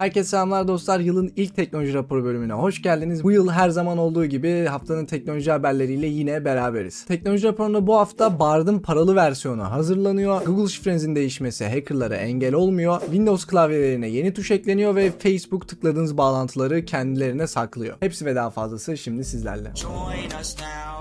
Herkese selamlar dostlar. Yılın ilk teknoloji raporu bölümüne hoş geldiniz. Bu yıl her zaman olduğu gibi haftanın teknoloji haberleriyle yine beraberiz. Teknoloji raporunda bu hafta Bard'ın paralı versiyonu hazırlanıyor. Google şifrenizin değişmesi hackerlara engel olmuyor. Windows klavyelerine yeni tuş ekleniyor ve Facebook tıkladığınız bağlantıları kendilerine saklıyor. Hepsi ve daha fazlası şimdi sizlerle. Join us now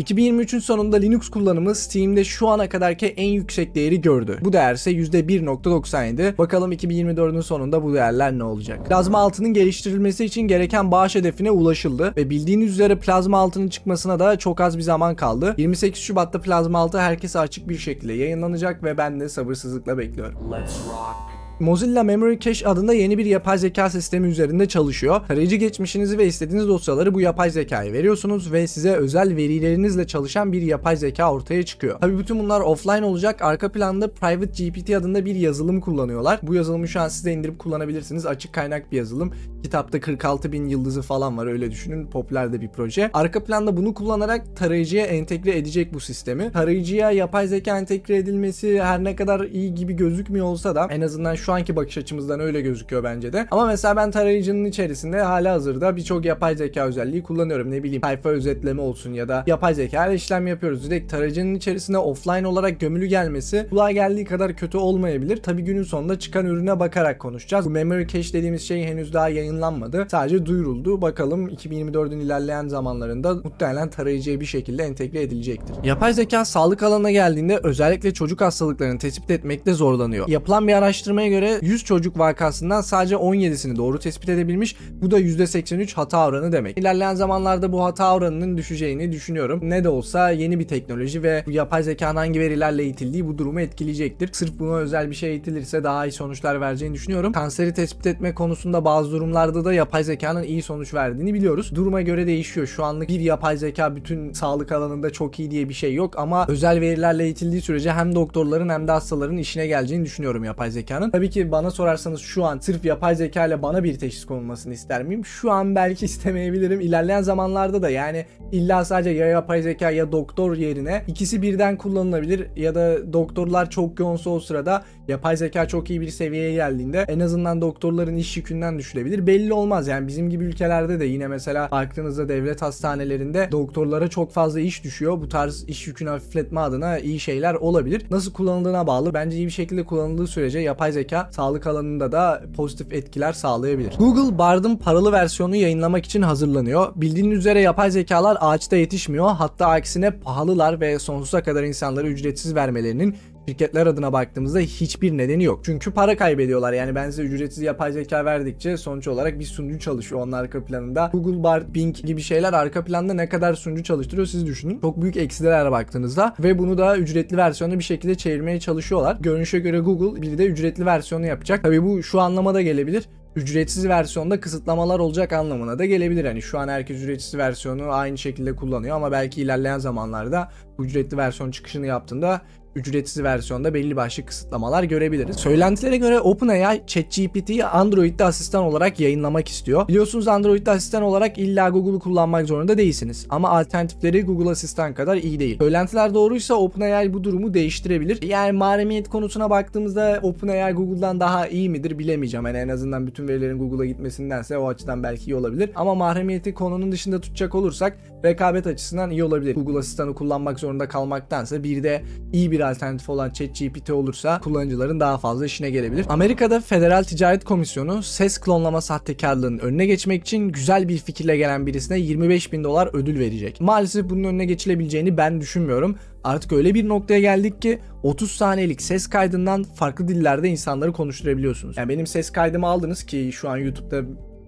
2023'ün sonunda Linux kullanımı Steam'de şu ana kadarki en yüksek değeri gördü. Bu değer ise %1.97. Bakalım 2024'ün sonunda bu değerler ne olacak? Plazma altının geliştirilmesi için gereken bağış hedefine ulaşıldı ve bildiğiniz üzere plazma altının çıkmasına da çok az bir zaman kaldı. 28 Şubat'ta plazma altı herkese açık bir şekilde yayınlanacak ve ben de sabırsızlıkla bekliyorum. Let's rock. Mozilla Memory Cache adında yeni bir yapay zeka sistemi üzerinde çalışıyor. Tarayıcı geçmişinizi ve istediğiniz dosyaları bu yapay zekaya veriyorsunuz ve size özel verilerinizle çalışan bir yapay zeka ortaya çıkıyor. Tabi bütün bunlar offline olacak. Arka planda Private GPT adında bir yazılım kullanıyorlar. Bu yazılımı şu an size indirip kullanabilirsiniz. Açık kaynak bir yazılım. Kitapta 46 bin yıldızı falan var öyle düşünün. Popüler de bir proje. Arka planda bunu kullanarak tarayıcıya entegre edecek bu sistemi. Tarayıcıya yapay zeka entegre edilmesi her ne kadar iyi gibi gözükmüyor olsa da en azından şu anki bakış açımızdan öyle gözüküyor bence de. Ama mesela ben tarayıcının içerisinde hala hazırda birçok yapay zeka özelliği kullanıyorum. Ne bileyim sayfa özetleme olsun ya da yapay zeka ile işlem yapıyoruz. Direkt tarayıcının içerisinde offline olarak gömülü gelmesi kulağa geldiği kadar kötü olmayabilir. Tabi günün sonunda çıkan ürüne bakarak konuşacağız. Bu memory cache dediğimiz şey henüz daha yayınlanmadı. Sadece duyuruldu. Bakalım 2024'ün ilerleyen zamanlarında muhtemelen tarayıcıya bir şekilde entegre edilecektir. Yapay zeka sağlık alanına geldiğinde özellikle çocuk hastalıklarını tespit etmekte zorlanıyor. Yapılan bir araştırmaya göre 100 çocuk vakasından sadece 17'sini doğru tespit edebilmiş. Bu da %83 hata oranı demek. İlerleyen zamanlarda bu hata oranının düşeceğini düşünüyorum. Ne de olsa yeni bir teknoloji ve yapay zekanın hangi verilerle eğitildiği bu durumu etkileyecektir. Sırf buna özel bir şey eğitilirse daha iyi sonuçlar vereceğini düşünüyorum. Kanseri tespit etme konusunda bazı durumlarda da yapay zekanın iyi sonuç verdiğini biliyoruz. Duruma göre değişiyor. Şu anlık bir yapay zeka bütün sağlık alanında çok iyi diye bir şey yok ama özel verilerle eğitildiği sürece hem doktorların hem de hastaların işine geleceğini düşünüyorum yapay zekanın. Tabii ki bana sorarsanız şu an sırf yapay zeka ile bana bir teşhis konulmasını ister miyim? Şu an belki istemeyebilirim. İlerleyen zamanlarda da yani illa sadece ya yapay zeka ya doktor yerine ikisi birden kullanılabilir ya da doktorlar çok yoğunsa o sırada yapay zeka çok iyi bir seviyeye geldiğinde en azından doktorların iş yükünden düşülebilir. Belli olmaz yani bizim gibi ülkelerde de yine mesela baktığınızda devlet hastanelerinde doktorlara çok fazla iş düşüyor. Bu tarz iş yükünü hafifletme adına iyi şeyler olabilir. Nasıl kullanıldığına bağlı. Bence iyi bir şekilde kullanıldığı sürece yapay zeka sağlık alanında da pozitif etkiler sağlayabilir. Google Bard'ın paralı versiyonu yayınlamak için hazırlanıyor. Bildiğiniz üzere yapay zekalar ağaçta yetişmiyor. Hatta aksine pahalılar ve sonsuza kadar insanlara ücretsiz vermelerinin şirketler adına baktığımızda hiçbir nedeni yok. Çünkü para kaybediyorlar. Yani ben size ücretsiz yapay zeka verdikçe sonuç olarak bir sunucu çalışıyor onun arka planında. Google Bard, Bing gibi şeyler arka planda ne kadar sunucu çalıştırıyor siz düşünün. Çok büyük eksiler baktığınızda ve bunu da ücretli versiyonu bir şekilde çevirmeye çalışıyorlar. Görünüşe göre Google bir de ücretli versiyonu yapacak. Tabii bu şu anlamada gelebilir ücretsiz versiyonda kısıtlamalar olacak anlamına da gelebilir. Hani şu an herkes ücretsiz versiyonu aynı şekilde kullanıyor ama belki ilerleyen zamanlarda ücretli versiyon çıkışını yaptığında ücretsiz versiyonda belli başlı kısıtlamalar görebiliriz. Söylentilere göre OpenAI ChatGPT'yi Android'de asistan olarak yayınlamak istiyor. Biliyorsunuz Android'de asistan olarak illa Google'u kullanmak zorunda değilsiniz. Ama alternatifleri Google Asistan kadar iyi değil. Söylentiler doğruysa OpenAI bu durumu değiştirebilir. Yani mahremiyet konusuna baktığımızda OpenAI Google'dan daha iyi midir bilemeyeceğim. Yani en azından bütün verilerin Google'a gitmesindense o açıdan belki iyi olabilir. Ama mahremiyeti konunun dışında tutacak olursak rekabet açısından iyi olabilir. Google Asistan'ı kullanmak zorunda kalmaktansa bir de iyi bir alternatif olan ChatGPT olursa kullanıcıların daha fazla işine gelebilir. Amerika'da Federal Ticaret Komisyonu ses klonlama sahtekarlığının önüne geçmek için güzel bir fikirle gelen birisine 25 bin dolar ödül verecek. Maalesef bunun önüne geçilebileceğini ben düşünmüyorum. Artık öyle bir noktaya geldik ki 30 saniyelik ses kaydından farklı dillerde insanları konuşturabiliyorsunuz. Yani benim ses kaydımı aldınız ki şu an YouTube'da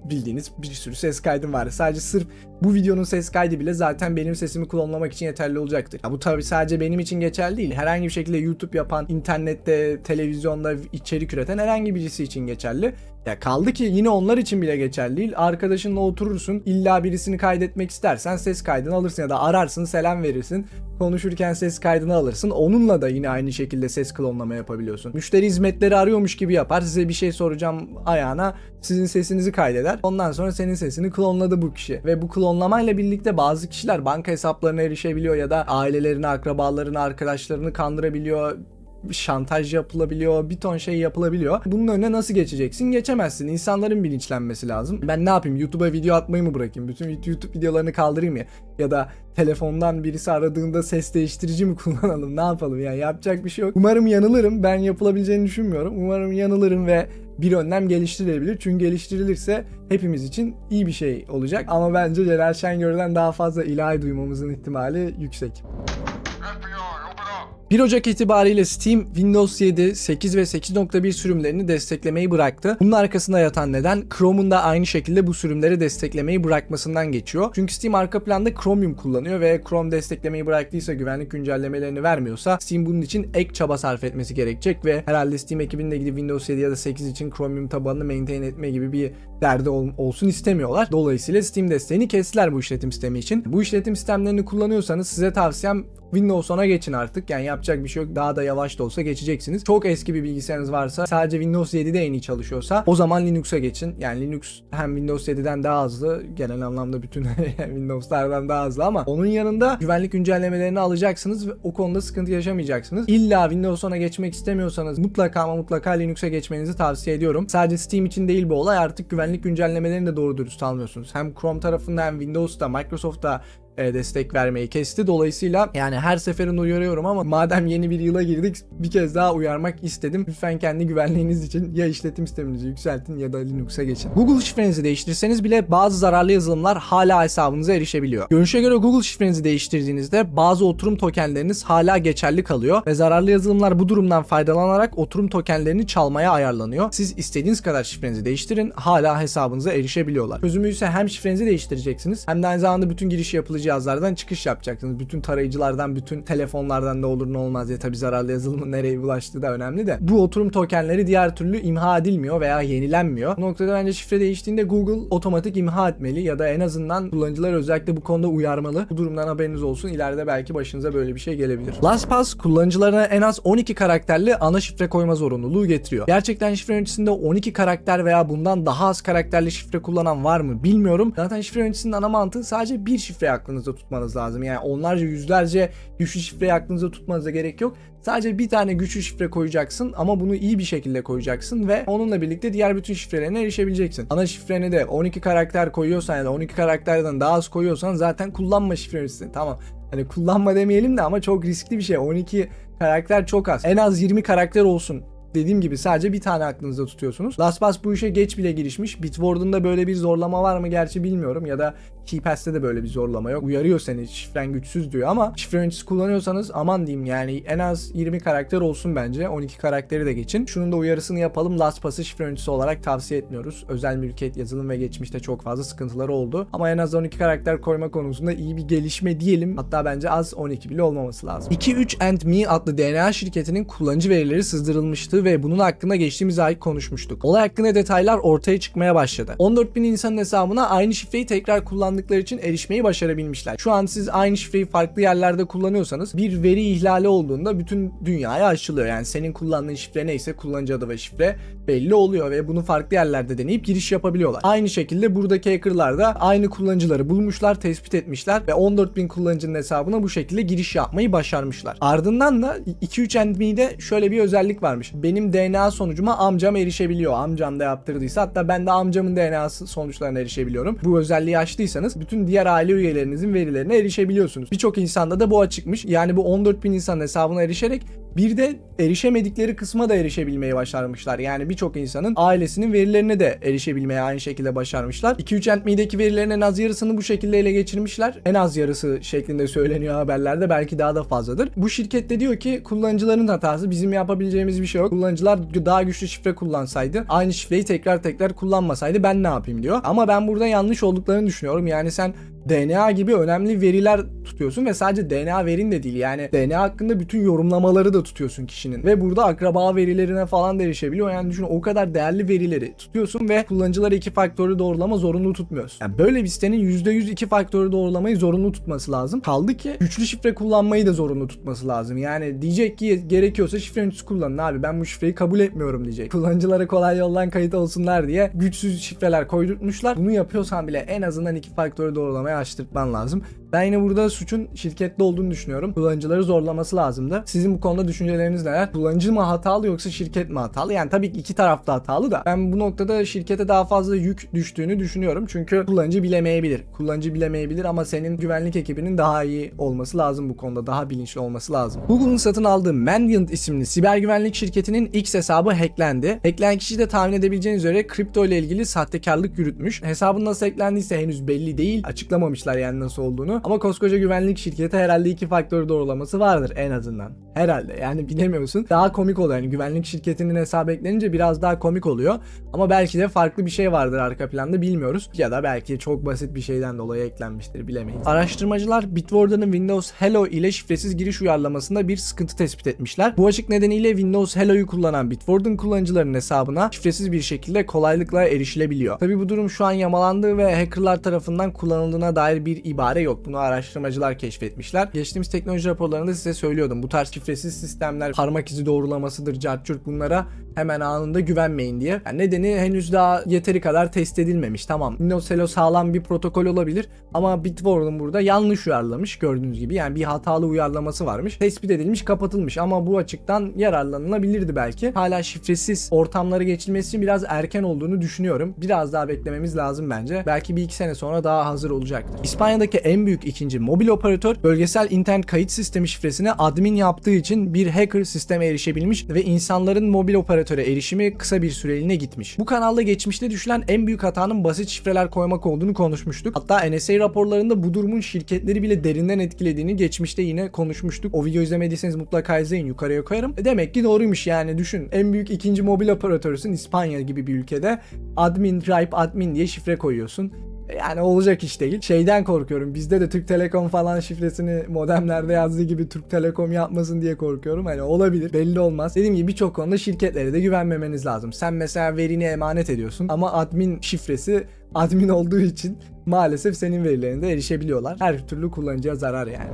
bildiğiniz bir sürü ses kaydım var. Sadece sırf bu videonun ses kaydı bile zaten benim sesimi klonlamak için yeterli olacaktır. Ya bu tabi sadece benim için geçerli değil. Herhangi bir şekilde YouTube yapan, internette, televizyonda içerik üreten herhangi birisi için geçerli. Ya kaldı ki yine onlar için bile geçerli değil. Arkadaşınla oturursun. illa birisini kaydetmek istersen ses kaydını alırsın ya da ararsın, selam verirsin. Konuşurken ses kaydını alırsın. Onunla da yine aynı şekilde ses klonlama yapabiliyorsun. Müşteri hizmetleri arıyormuş gibi yapar. Size bir şey soracağım ayağına. Sizin sesinizi kaydeder. Ondan sonra senin sesini klonladı bu kişi. Ve bu klonlamayla birlikte bazı kişiler banka hesaplarına erişebiliyor ya da ailelerini, akrabalarını, arkadaşlarını kandırabiliyor şantaj yapılabiliyor, bir ton şey yapılabiliyor. Bunun önüne nasıl geçeceksin? Geçemezsin. İnsanların bilinçlenmesi lazım. Ben ne yapayım? YouTube'a video atmayı mı bırakayım? Bütün YouTube videolarını kaldırayım ya. Ya da telefondan birisi aradığında ses değiştirici mi kullanalım? Ne yapalım? Yani yapacak bir şey yok. Umarım yanılırım. Ben yapılabileceğini düşünmüyorum. Umarım yanılırım ve bir önlem geliştirilebilir. Çünkü geliştirilirse hepimiz için iyi bir şey olacak. Ama bence Celal Şengör'den daha fazla ilahi duymamızın ihtimali yüksek. FBI, open up! 1 Ocak itibariyle Steam Windows 7, 8 ve 8.1 sürümlerini desteklemeyi bıraktı. Bunun arkasında yatan neden Chrome'un da aynı şekilde bu sürümleri desteklemeyi bırakmasından geçiyor. Çünkü Steam arka planda Chromium kullanıyor ve Chrome desteklemeyi bıraktıysa güvenlik güncellemelerini vermiyorsa Steam bunun için ek çaba sarf etmesi gerekecek ve herhalde Steam ekibinde gidip Windows 7 ya da 8 için Chromium tabanını maintain etme gibi bir derdi ol- olsun istemiyorlar. Dolayısıyla Steam desteğini kestiler bu işletim sistemi için. Bu işletim sistemlerini kullanıyorsanız size tavsiyem Windows 10'a geçin artık. Yani yapacak bir şey yok. Daha da yavaş da olsa geçeceksiniz. Çok eski bir bilgisayarınız varsa sadece Windows 7'de en iyi çalışıyorsa o zaman Linux'a geçin. Yani Linux hem Windows 7'den daha hızlı. Genel anlamda bütün Windows'lardan daha hızlı ama onun yanında güvenlik güncellemelerini alacaksınız ve o konuda sıkıntı yaşamayacaksınız. İlla Windows 10'a geçmek istemiyorsanız mutlaka ama mutlaka Linux'a geçmenizi tavsiye ediyorum. Sadece Steam için değil bu olay artık güvenlik güncellemelerini de doğru dürüst almıyorsunuz. Hem Chrome tarafında hem Windows'ta Microsoft'ta destek vermeyi kesti. Dolayısıyla yani her seferinde uyarıyorum ama madem yeni bir yıla girdik bir kez daha uyarmak istedim. Lütfen kendi güvenliğiniz için ya işletim sisteminizi yükseltin ya da Linux'a geçin. Google şifrenizi değiştirirseniz bile bazı zararlı yazılımlar hala hesabınıza erişebiliyor. Görünüşe göre Google şifrenizi değiştirdiğinizde bazı oturum tokenleriniz hala geçerli kalıyor ve zararlı yazılımlar bu durumdan faydalanarak oturum tokenlerini çalmaya ayarlanıyor. Siz istediğiniz kadar şifrenizi değiştirin hala hesabınıza erişebiliyorlar. Çözümü ise hem şifrenizi değiştireceksiniz hem de aynı zamanda bütün giriş cihazlardan çıkış yapacaksınız. Bütün tarayıcılardan, bütün telefonlardan ne olur ne olmaz diye tabi zararlı yazılımın nereye bulaştığı da önemli de. Bu oturum tokenleri diğer türlü imha edilmiyor veya yenilenmiyor. Bu noktada bence şifre değiştiğinde Google otomatik imha etmeli ya da en azından kullanıcılar özellikle bu konuda uyarmalı. Bu durumdan haberiniz olsun. İleride belki başınıza böyle bir şey gelebilir. LastPass kullanıcılarına en az 12 karakterli ana şifre koyma zorunluluğu getiriyor. Gerçekten şifre yöneticisinde 12 karakter veya bundan daha az karakterli şifre kullanan var mı bilmiyorum. Zaten şifre yöneticisinin ana mantığı sadece bir şifre aklınızda tutmanız lazım. Yani onlarca yüzlerce güçlü şifreyi aklınızda tutmanıza gerek yok. Sadece bir tane güçlü şifre koyacaksın ama bunu iyi bir şekilde koyacaksın ve onunla birlikte diğer bütün şifrelerine erişebileceksin. Ana şifreni de 12 karakter koyuyorsan ya da 12 karakterden daha az koyuyorsan zaten kullanma şifre yöneticisini. Tamam. Hani kullanma demeyelim de ama çok riskli bir şey. 12 karakter çok az. En az 20 karakter olsun. Dediğim gibi sadece bir tane aklınızda tutuyorsunuz. LastPass bu işe geç bile girişmiş. Bitwarden'da da böyle bir zorlama var mı gerçi bilmiyorum ya da KeyPass'te de böyle bir zorlama yok. Uyarıyor seni şifren güçsüz diyor ama şifre yöneticisi kullanıyorsanız aman diyeyim yani en az 20 karakter olsun bence. 12 karakteri de geçin. Şunun da uyarısını yapalım. LastPass'ı şifre yöneticisi olarak tavsiye etmiyoruz. Özel mülkiyet yazılım ve geçmişte çok fazla sıkıntıları oldu. Ama en az 12 karakter koyma konusunda iyi bir gelişme diyelim. Hatta bence az 12 bile olmaması lazım. 23 and Me adlı DNA şirketinin kullanıcı verileri sızdırılmıştı ve bunun hakkında geçtiğimiz ay konuşmuştuk. Olay hakkında detaylar ortaya çıkmaya başladı. 14 bin insanın hesabına aynı şifreyi tekrar kullandıkları için erişmeyi başarabilmişler. Şu an siz aynı şifreyi farklı yerlerde kullanıyorsanız bir veri ihlali olduğunda bütün dünyaya açılıyor. Yani senin kullandığın şifre neyse kullanıcı adı ve şifre belli oluyor ve bunu farklı yerlerde deneyip giriş yapabiliyorlar. Aynı şekilde buradaki hackerlar da aynı kullanıcıları bulmuşlar, tespit etmişler ve 14 bin kullanıcının hesabına bu şekilde giriş yapmayı başarmışlar. Ardından da 2-3 Endme'de şöyle bir özellik varmış. Benim DNA sonucuma amcam erişebiliyor. Amcam da yaptırdıysa hatta ben de amcamın DNA sonuçlarına erişebiliyorum. Bu özelliği açtıysanız bütün diğer aile üyelerinizin verilerine erişebiliyorsunuz. Birçok insanda da bu açıkmış. Yani bu 14 bin insanın hesabına erişerek bir de erişemedikleri kısma da erişebilmeye başarmışlar. Yani birçok insanın ailesinin verilerine de erişebilmeye aynı şekilde başarmışlar. 2-3 Endme'deki verilerin en az yarısını bu şekilde ele geçirmişler. En az yarısı şeklinde söyleniyor haberlerde. Belki daha da fazladır. Bu şirket de diyor ki kullanıcıların hatası. Bizim yapabileceğimiz bir şey yok. Kullanıcılar daha güçlü şifre kullansaydı aynı şifreyi tekrar tekrar kullanmasaydı ben ne yapayım diyor. Ama ben burada yanlış olduklarını düşünüyorum. Yani sen DNA gibi önemli veriler tutuyorsun ve sadece DNA verin de değil yani DNA hakkında bütün yorumlamaları da tutuyorsun kişinin ve burada akraba verilerine falan da erişebiliyor yani düşün o kadar değerli verileri tutuyorsun ve kullanıcılara iki faktörlü doğrulama zorunlu tutmuyorsun. Yani böyle bir sitenin %100 iki faktörlü doğrulamayı zorunlu tutması lazım. Kaldı ki güçlü şifre kullanmayı da zorunlu tutması lazım. Yani diyecek ki gerekiyorsa şifre yöneticisi kullanın abi ben bu şifreyi kabul etmiyorum diyecek. Kullanıcılara kolay yoldan kayıt olsunlar diye güçsüz şifreler koydurtmuşlar. Bunu yapıyorsan bile en azından iki faktörlü doğrulamayı açtırtman lazım. Ben yine burada suçun şirkette olduğunu düşünüyorum. Kullanıcıları zorlaması lazımdı. Sizin bu konuda düşünceleriniz neler? Kullanıcı mı hatalı yoksa şirket mi hatalı? Yani tabii ki iki taraf da hatalı da ben bu noktada şirkete daha fazla yük düştüğünü düşünüyorum. Çünkü kullanıcı bilemeyebilir. Kullanıcı bilemeyebilir ama senin güvenlik ekibinin daha iyi olması lazım bu konuda. Daha bilinçli olması lazım. Google'ın satın aldığı Mandiant isimli siber güvenlik şirketinin X hesabı hacklendi. Hacklenen kişi de tahmin edebileceğiniz üzere kripto ile ilgili sahtekarlık yürütmüş. Hesabın nasıl hacklendiyse henüz belli değil. Açıklamamışlar yani nasıl olduğunu. Ama koskoca güvenlik şirketi herhalde iki faktör doğrulaması vardır en azından. Herhalde yani bilemiyorsun. Daha komik oluyor. Yani güvenlik şirketinin hesabı eklenince biraz daha komik oluyor. Ama belki de farklı bir şey vardır arka planda bilmiyoruz. Ya da belki çok basit bir şeyden dolayı eklenmiştir bilemeyiz. Araştırmacılar Bitwarden'ın Windows Hello ile şifresiz giriş uyarlamasında bir sıkıntı tespit etmişler. Bu açık nedeniyle Windows Hello'yu kullanan Bitwarden kullanıcılarının hesabına şifresiz bir şekilde kolaylıkla erişilebiliyor. Tabi bu durum şu an yamalandı ve hackerlar tarafından kullanıldığına dair bir ibare yok. Bunu araştırmacılar keşfetmişler. Geçtiğimiz teknoloji raporlarında size söylüyordum. Bu tarz şifresiz sistemler parmak izi doğrulamasıdır, cartçurt bunlara hemen anında güvenmeyin diye. Yani nedeni henüz daha yeteri kadar test edilmemiş. Tamam Windows Hello sağlam bir protokol olabilir ama Bitwarden burada yanlış uyarlamış gördüğünüz gibi. Yani bir hatalı uyarlaması varmış. Tespit edilmiş, kapatılmış ama bu açıktan yararlanılabilirdi belki. Hala şifresiz ortamları geçilmesi için biraz erken olduğunu düşünüyorum. Biraz daha beklememiz lazım bence. Belki bir iki sene sonra daha hazır olacaktır. İspanya'daki en büyük ikinci mobil operatör bölgesel internet kayıt sistemi şifresine admin yaptığı için bir hacker sisteme erişebilmiş ve insanların mobil operatöre erişimi kısa bir süreliğine gitmiş. Bu kanalda geçmişte düşülen en büyük hatanın basit şifreler koymak olduğunu konuşmuştuk. Hatta NSA raporlarında bu durumun şirketleri bile derinden etkilediğini geçmişte yine konuşmuştuk. O videoyu izlemediyseniz mutlaka izleyin yukarıya koyarım. E demek ki doğruymuş yani düşün. En büyük ikinci mobil operatörsün İspanya gibi bir ülkede. Admin, tribe admin diye şifre koyuyorsun. Yani olacak iş değil. Şeyden korkuyorum. Bizde de Türk Telekom falan şifresini modemlerde yazdığı gibi Türk Telekom yapmasın diye korkuyorum. Hani olabilir. Belli olmaz. Dediğim gibi birçok konuda şirketlere de güvenmemeniz lazım. Sen mesela verini emanet ediyorsun ama admin şifresi admin olduğu için maalesef senin verilerine de erişebiliyorlar. Her türlü kullanıcıya zarar yani.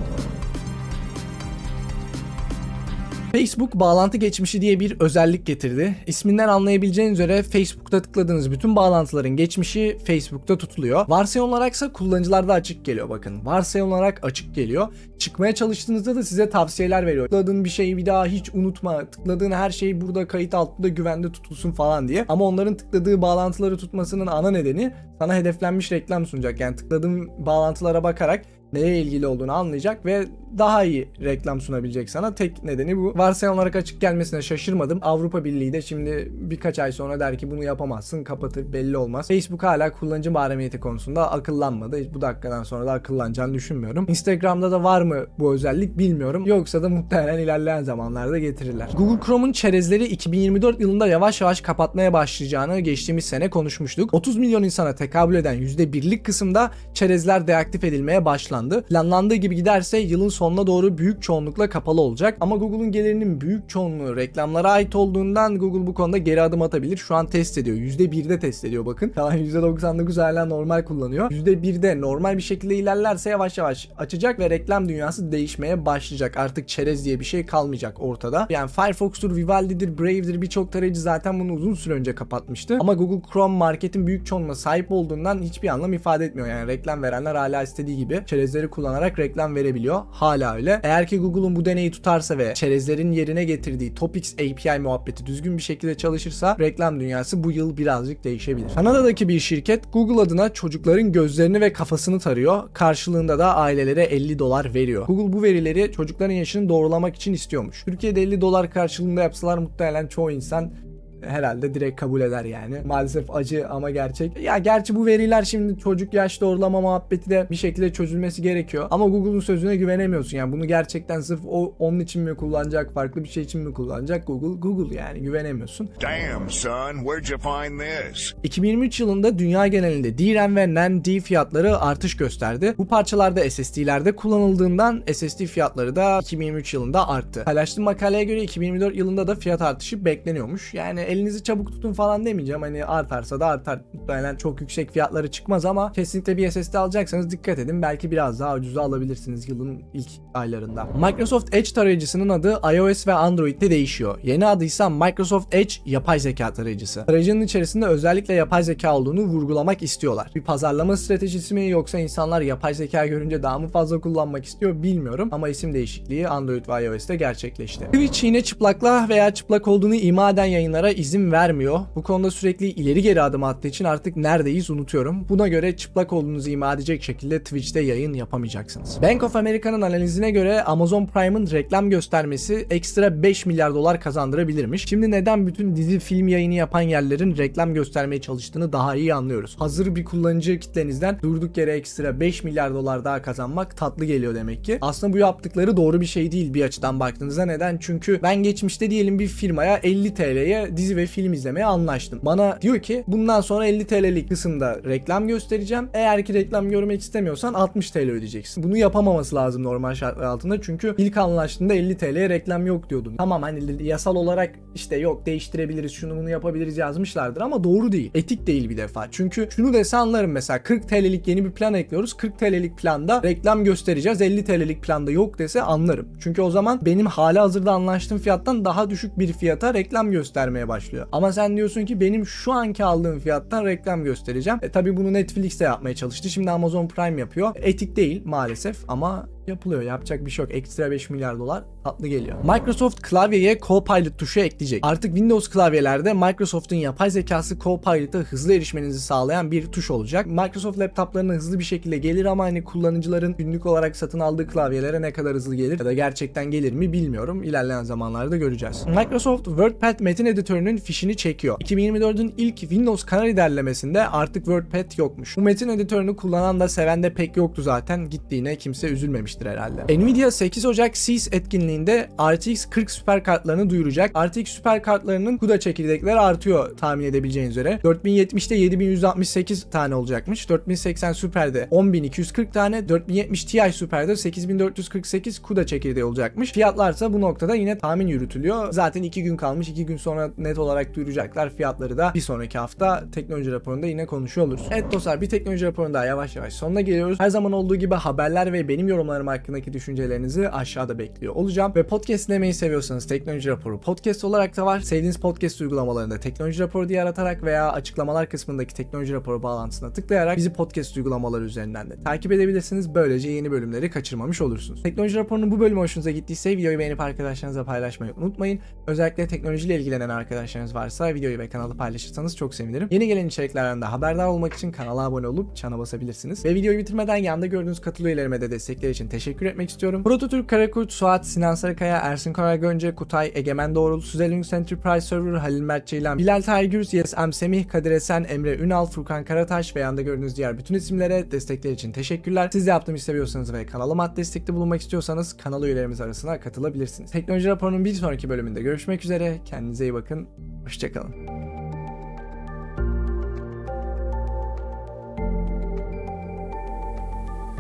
Facebook bağlantı geçmişi diye bir özellik getirdi. İsminden anlayabileceğiniz üzere Facebook'ta tıkladığınız bütün bağlantıların geçmişi Facebook'ta tutuluyor. Varsayım olaraksa kullanıcılarda açık geliyor bakın. Varsayım olarak açık geliyor. Çıkmaya çalıştığınızda da size tavsiyeler veriyor. Tıkladığın bir şeyi bir daha hiç unutma. Tıkladığın her şey burada kayıt altında güvende tutulsun falan diye. Ama onların tıkladığı bağlantıları tutmasının ana nedeni sana hedeflenmiş reklam sunacak. Yani tıkladığın bağlantılara bakarak neye ilgili olduğunu anlayacak ve daha iyi reklam sunabilecek sana. Tek nedeni bu. Varsayım olarak açık gelmesine şaşırmadım. Avrupa Birliği de şimdi birkaç ay sonra der ki bunu yapamazsın kapatır belli olmaz. Facebook hala kullanıcı mahremiyeti konusunda akıllanmadı. Bu dakikadan sonra da akıllanacağını düşünmüyorum. Instagram'da da var mı bu özellik bilmiyorum. Yoksa da muhtemelen ilerleyen zamanlarda getirirler. Google Chrome'un çerezleri 2024 yılında yavaş yavaş kapatmaya başlayacağını geçtiğimiz sene konuşmuştuk. 30 milyon insana tekabül eden %1'lik kısımda çerezler deaktif edilmeye başlandı. Planlandığı gibi giderse yılın sonuna doğru büyük çoğunlukla kapalı olacak. Ama Google'un gelirinin büyük çoğunluğu reklamlara ait olduğundan Google bu konuda geri adım atabilir. Şu an test ediyor. %1'de test ediyor bakın. Kalan %99 hala normal kullanıyor. %1'de normal bir şekilde ilerlerse yavaş yavaş açacak ve reklam dünyası değişmeye başlayacak. Artık çerez diye bir şey kalmayacak ortada. Yani Firefox'tur, Vivaldi'dir, Brave'dir birçok tarayıcı zaten bunu uzun süre önce kapatmıştı. Ama Google Chrome marketin büyük çoğunluğuna sahip olduğundan hiçbir anlam ifade etmiyor. Yani reklam verenler hala istediği gibi çerezleri kullanarak reklam verebiliyor. Hala öyle. Eğer ki Google'un bu deneyi tutarsa ve çerezlerin yerine getirdiği Topics API muhabbeti düzgün bir şekilde çalışırsa reklam dünyası bu yıl birazcık değişebilir. Kanada'daki bir şirket Google adına çocukların gözlerini ve kafasını tarıyor. Karşılığında da ailelere 50 dolar veriyor. Google bu verileri çocukların yaşını doğrulamak için istiyormuş. Türkiye'de 50 dolar karşılığında yapsalar muhtemelen çoğu insan herhalde direkt kabul eder yani. Maalesef acı ama gerçek. Ya gerçi bu veriler şimdi çocuk yaş doğrulama muhabbeti de bir şekilde çözülmesi gerekiyor. Ama Google'un sözüne güvenemiyorsun. Yani bunu gerçekten sırf o onun için mi kullanacak, farklı bir şey için mi kullanacak? Google Google yani güvenemiyorsun. Damn, son, where'd you find this? 2023 yılında dünya genelinde DRAM ve NAND fiyatları artış gösterdi. Bu parçalarda SSD'lerde kullanıldığından SSD fiyatları da 2023 yılında arttı. Paylaştığım makaleye göre 2024 yılında da fiyat artışı bekleniyormuş. Yani elinizi çabuk tutun falan demeyeceğim. Hani artarsa da artar. Muhtemelen çok yüksek fiyatları çıkmaz ama kesinlikle bir SSD alacaksanız dikkat edin. Belki biraz daha ucuza alabilirsiniz yılın ilk aylarında. Microsoft Edge tarayıcısının adı iOS ve Android'de değişiyor. Yeni adı ise Microsoft Edge yapay zeka tarayıcısı. Tarayıcının içerisinde özellikle yapay zeka olduğunu vurgulamak istiyorlar. Bir pazarlama stratejisi mi yoksa insanlar yapay zeka görünce daha mı fazla kullanmak istiyor bilmiyorum ama isim değişikliği Android ve iOS'te gerçekleşti. Twitch yine çıplakla veya çıplak olduğunu ima eden yayınlara izin vermiyor. Bu konuda sürekli ileri geri adım attığı için artık neredeyiz unutuyorum. Buna göre çıplak olduğunuzu ima edecek şekilde Twitch'te yayın yapamayacaksınız. Bank of America'nın analizine göre Amazon Prime'ın reklam göstermesi ekstra 5 milyar dolar kazandırabilirmiş. Şimdi neden bütün dizi film yayını yapan yerlerin reklam göstermeye çalıştığını daha iyi anlıyoruz. Hazır bir kullanıcı kitlenizden durduk yere ekstra 5 milyar dolar daha kazanmak tatlı geliyor demek ki. Aslında bu yaptıkları doğru bir şey değil bir açıdan baktığınızda. Neden? Çünkü ben geçmişte diyelim bir firmaya 50 TL'ye dizi ve film izlemeye anlaştım. Bana diyor ki bundan sonra 50 TL'lik kısımda reklam göstereceğim. Eğer ki reklam görmek istemiyorsan 60 TL ödeyeceksin. Bunu yapamaması lazım normal şartlar altında. Çünkü ilk anlaştığında 50 TL'ye reklam yok diyordun. Tamam hani yasal olarak işte yok değiştirebiliriz şunu bunu yapabiliriz yazmışlardır ama doğru değil. Etik değil bir defa. Çünkü şunu dese anlarım mesela 40 TL'lik yeni bir plan ekliyoruz. 40 TL'lik planda reklam göstereceğiz. 50 TL'lik planda yok dese anlarım. Çünkü o zaman benim hala hazırda anlaştığım fiyattan daha düşük bir fiyata reklam göstermeye başlıyor. Ama sen diyorsun ki benim şu anki aldığım fiyattan reklam göstereceğim. E tabi bunu Netflix de yapmaya çalıştı. Şimdi Amazon Prime yapıyor. Etik değil maalesef ama yapılıyor. Yapacak bir şey yok. Ekstra 5 milyar dolar tatlı geliyor. Microsoft klavyeye Copilot tuşu ekleyecek. Artık Windows klavyelerde Microsoft'un yapay zekası Copilot'a hızlı erişmenizi sağlayan bir tuş olacak. Microsoft laptoplarına hızlı bir şekilde gelir ama hani kullanıcıların günlük olarak satın aldığı klavyelere ne kadar hızlı gelir ya da gerçekten gelir mi bilmiyorum. İlerleyen zamanlarda göreceğiz. Microsoft WordPad metin editörünün fişini çekiyor. 2024'ün ilk Windows Canary derlemesinde artık WordPad yokmuş. Bu metin editörünü kullanan da seven de pek yoktu zaten. Gittiğine kimse üzülmemiştir herhalde. Nvidia 8 Ocak CES etkinliğinde RTX 40 süper kartlarını duyuracak. RTX süper kartlarının CUDA çekirdekleri artıyor tahmin edebileceğiniz üzere. 4070'te 7168 tane olacakmış. 4080 Super'de 10240 tane, 4070 Ti Super'de 8448 CUDA çekirdeği olacakmış. Fiyatlarsa bu noktada yine tahmin yürütülüyor. Zaten 2 gün kalmış. 2 gün sonra net olarak duyuracaklar. Fiyatları da bir sonraki hafta teknoloji raporunda yine konuşuyor oluruz. Evet dostlar bir teknoloji raporunda yavaş yavaş sonuna geliyoruz. Her zaman olduğu gibi haberler ve benim yorumlarım hakkındaki düşüncelerinizi aşağıda bekliyor olacağım. Ve podcast dinlemeyi seviyorsanız teknoloji raporu podcast olarak da var. Sevdiğiniz podcast uygulamalarında teknoloji raporu diye aratarak veya açıklamalar kısmındaki teknoloji raporu bağlantısına tıklayarak bizi podcast uygulamaları üzerinden de takip edebilirsiniz. Böylece yeni bölümleri kaçırmamış olursunuz. Teknoloji raporunun bu bölümü hoşunuza gittiyse videoyu beğenip arkadaşlarınızla paylaşmayı unutmayın. Özellikle teknolojiyle ilgilenen arkadaşlarınız varsa videoyu ve kanalı paylaşırsanız çok sevinirim. Yeni gelen içeriklerden de haberdar olmak için kanala abone olup çana basabilirsiniz. Ve videoyu bitirmeden yanında gördüğünüz katıl üyelerime de destekleri için teşekkür etmek istiyorum. Prototürk, Karakurt, Suat, Sinan Sarıkaya, Ersin Koray Gönce, Kutay, Egemen Doğrul, Suzel Linux Enterprise Server, Halil Mert Ceylan, Bilal Taygürs, Yesem Semih, Kadir Esen, Emre Ünal, Furkan Karataş ve yanında gördüğünüz diğer bütün isimlere destekleri için teşekkürler. Siz de yaptığımı seviyorsanız ve kanalıma destekte bulunmak istiyorsanız kanal üyelerimiz arasına katılabilirsiniz. Teknoloji raporunun bir sonraki bölümünde görüşmek üzere. Kendinize iyi bakın. Hoşçakalın.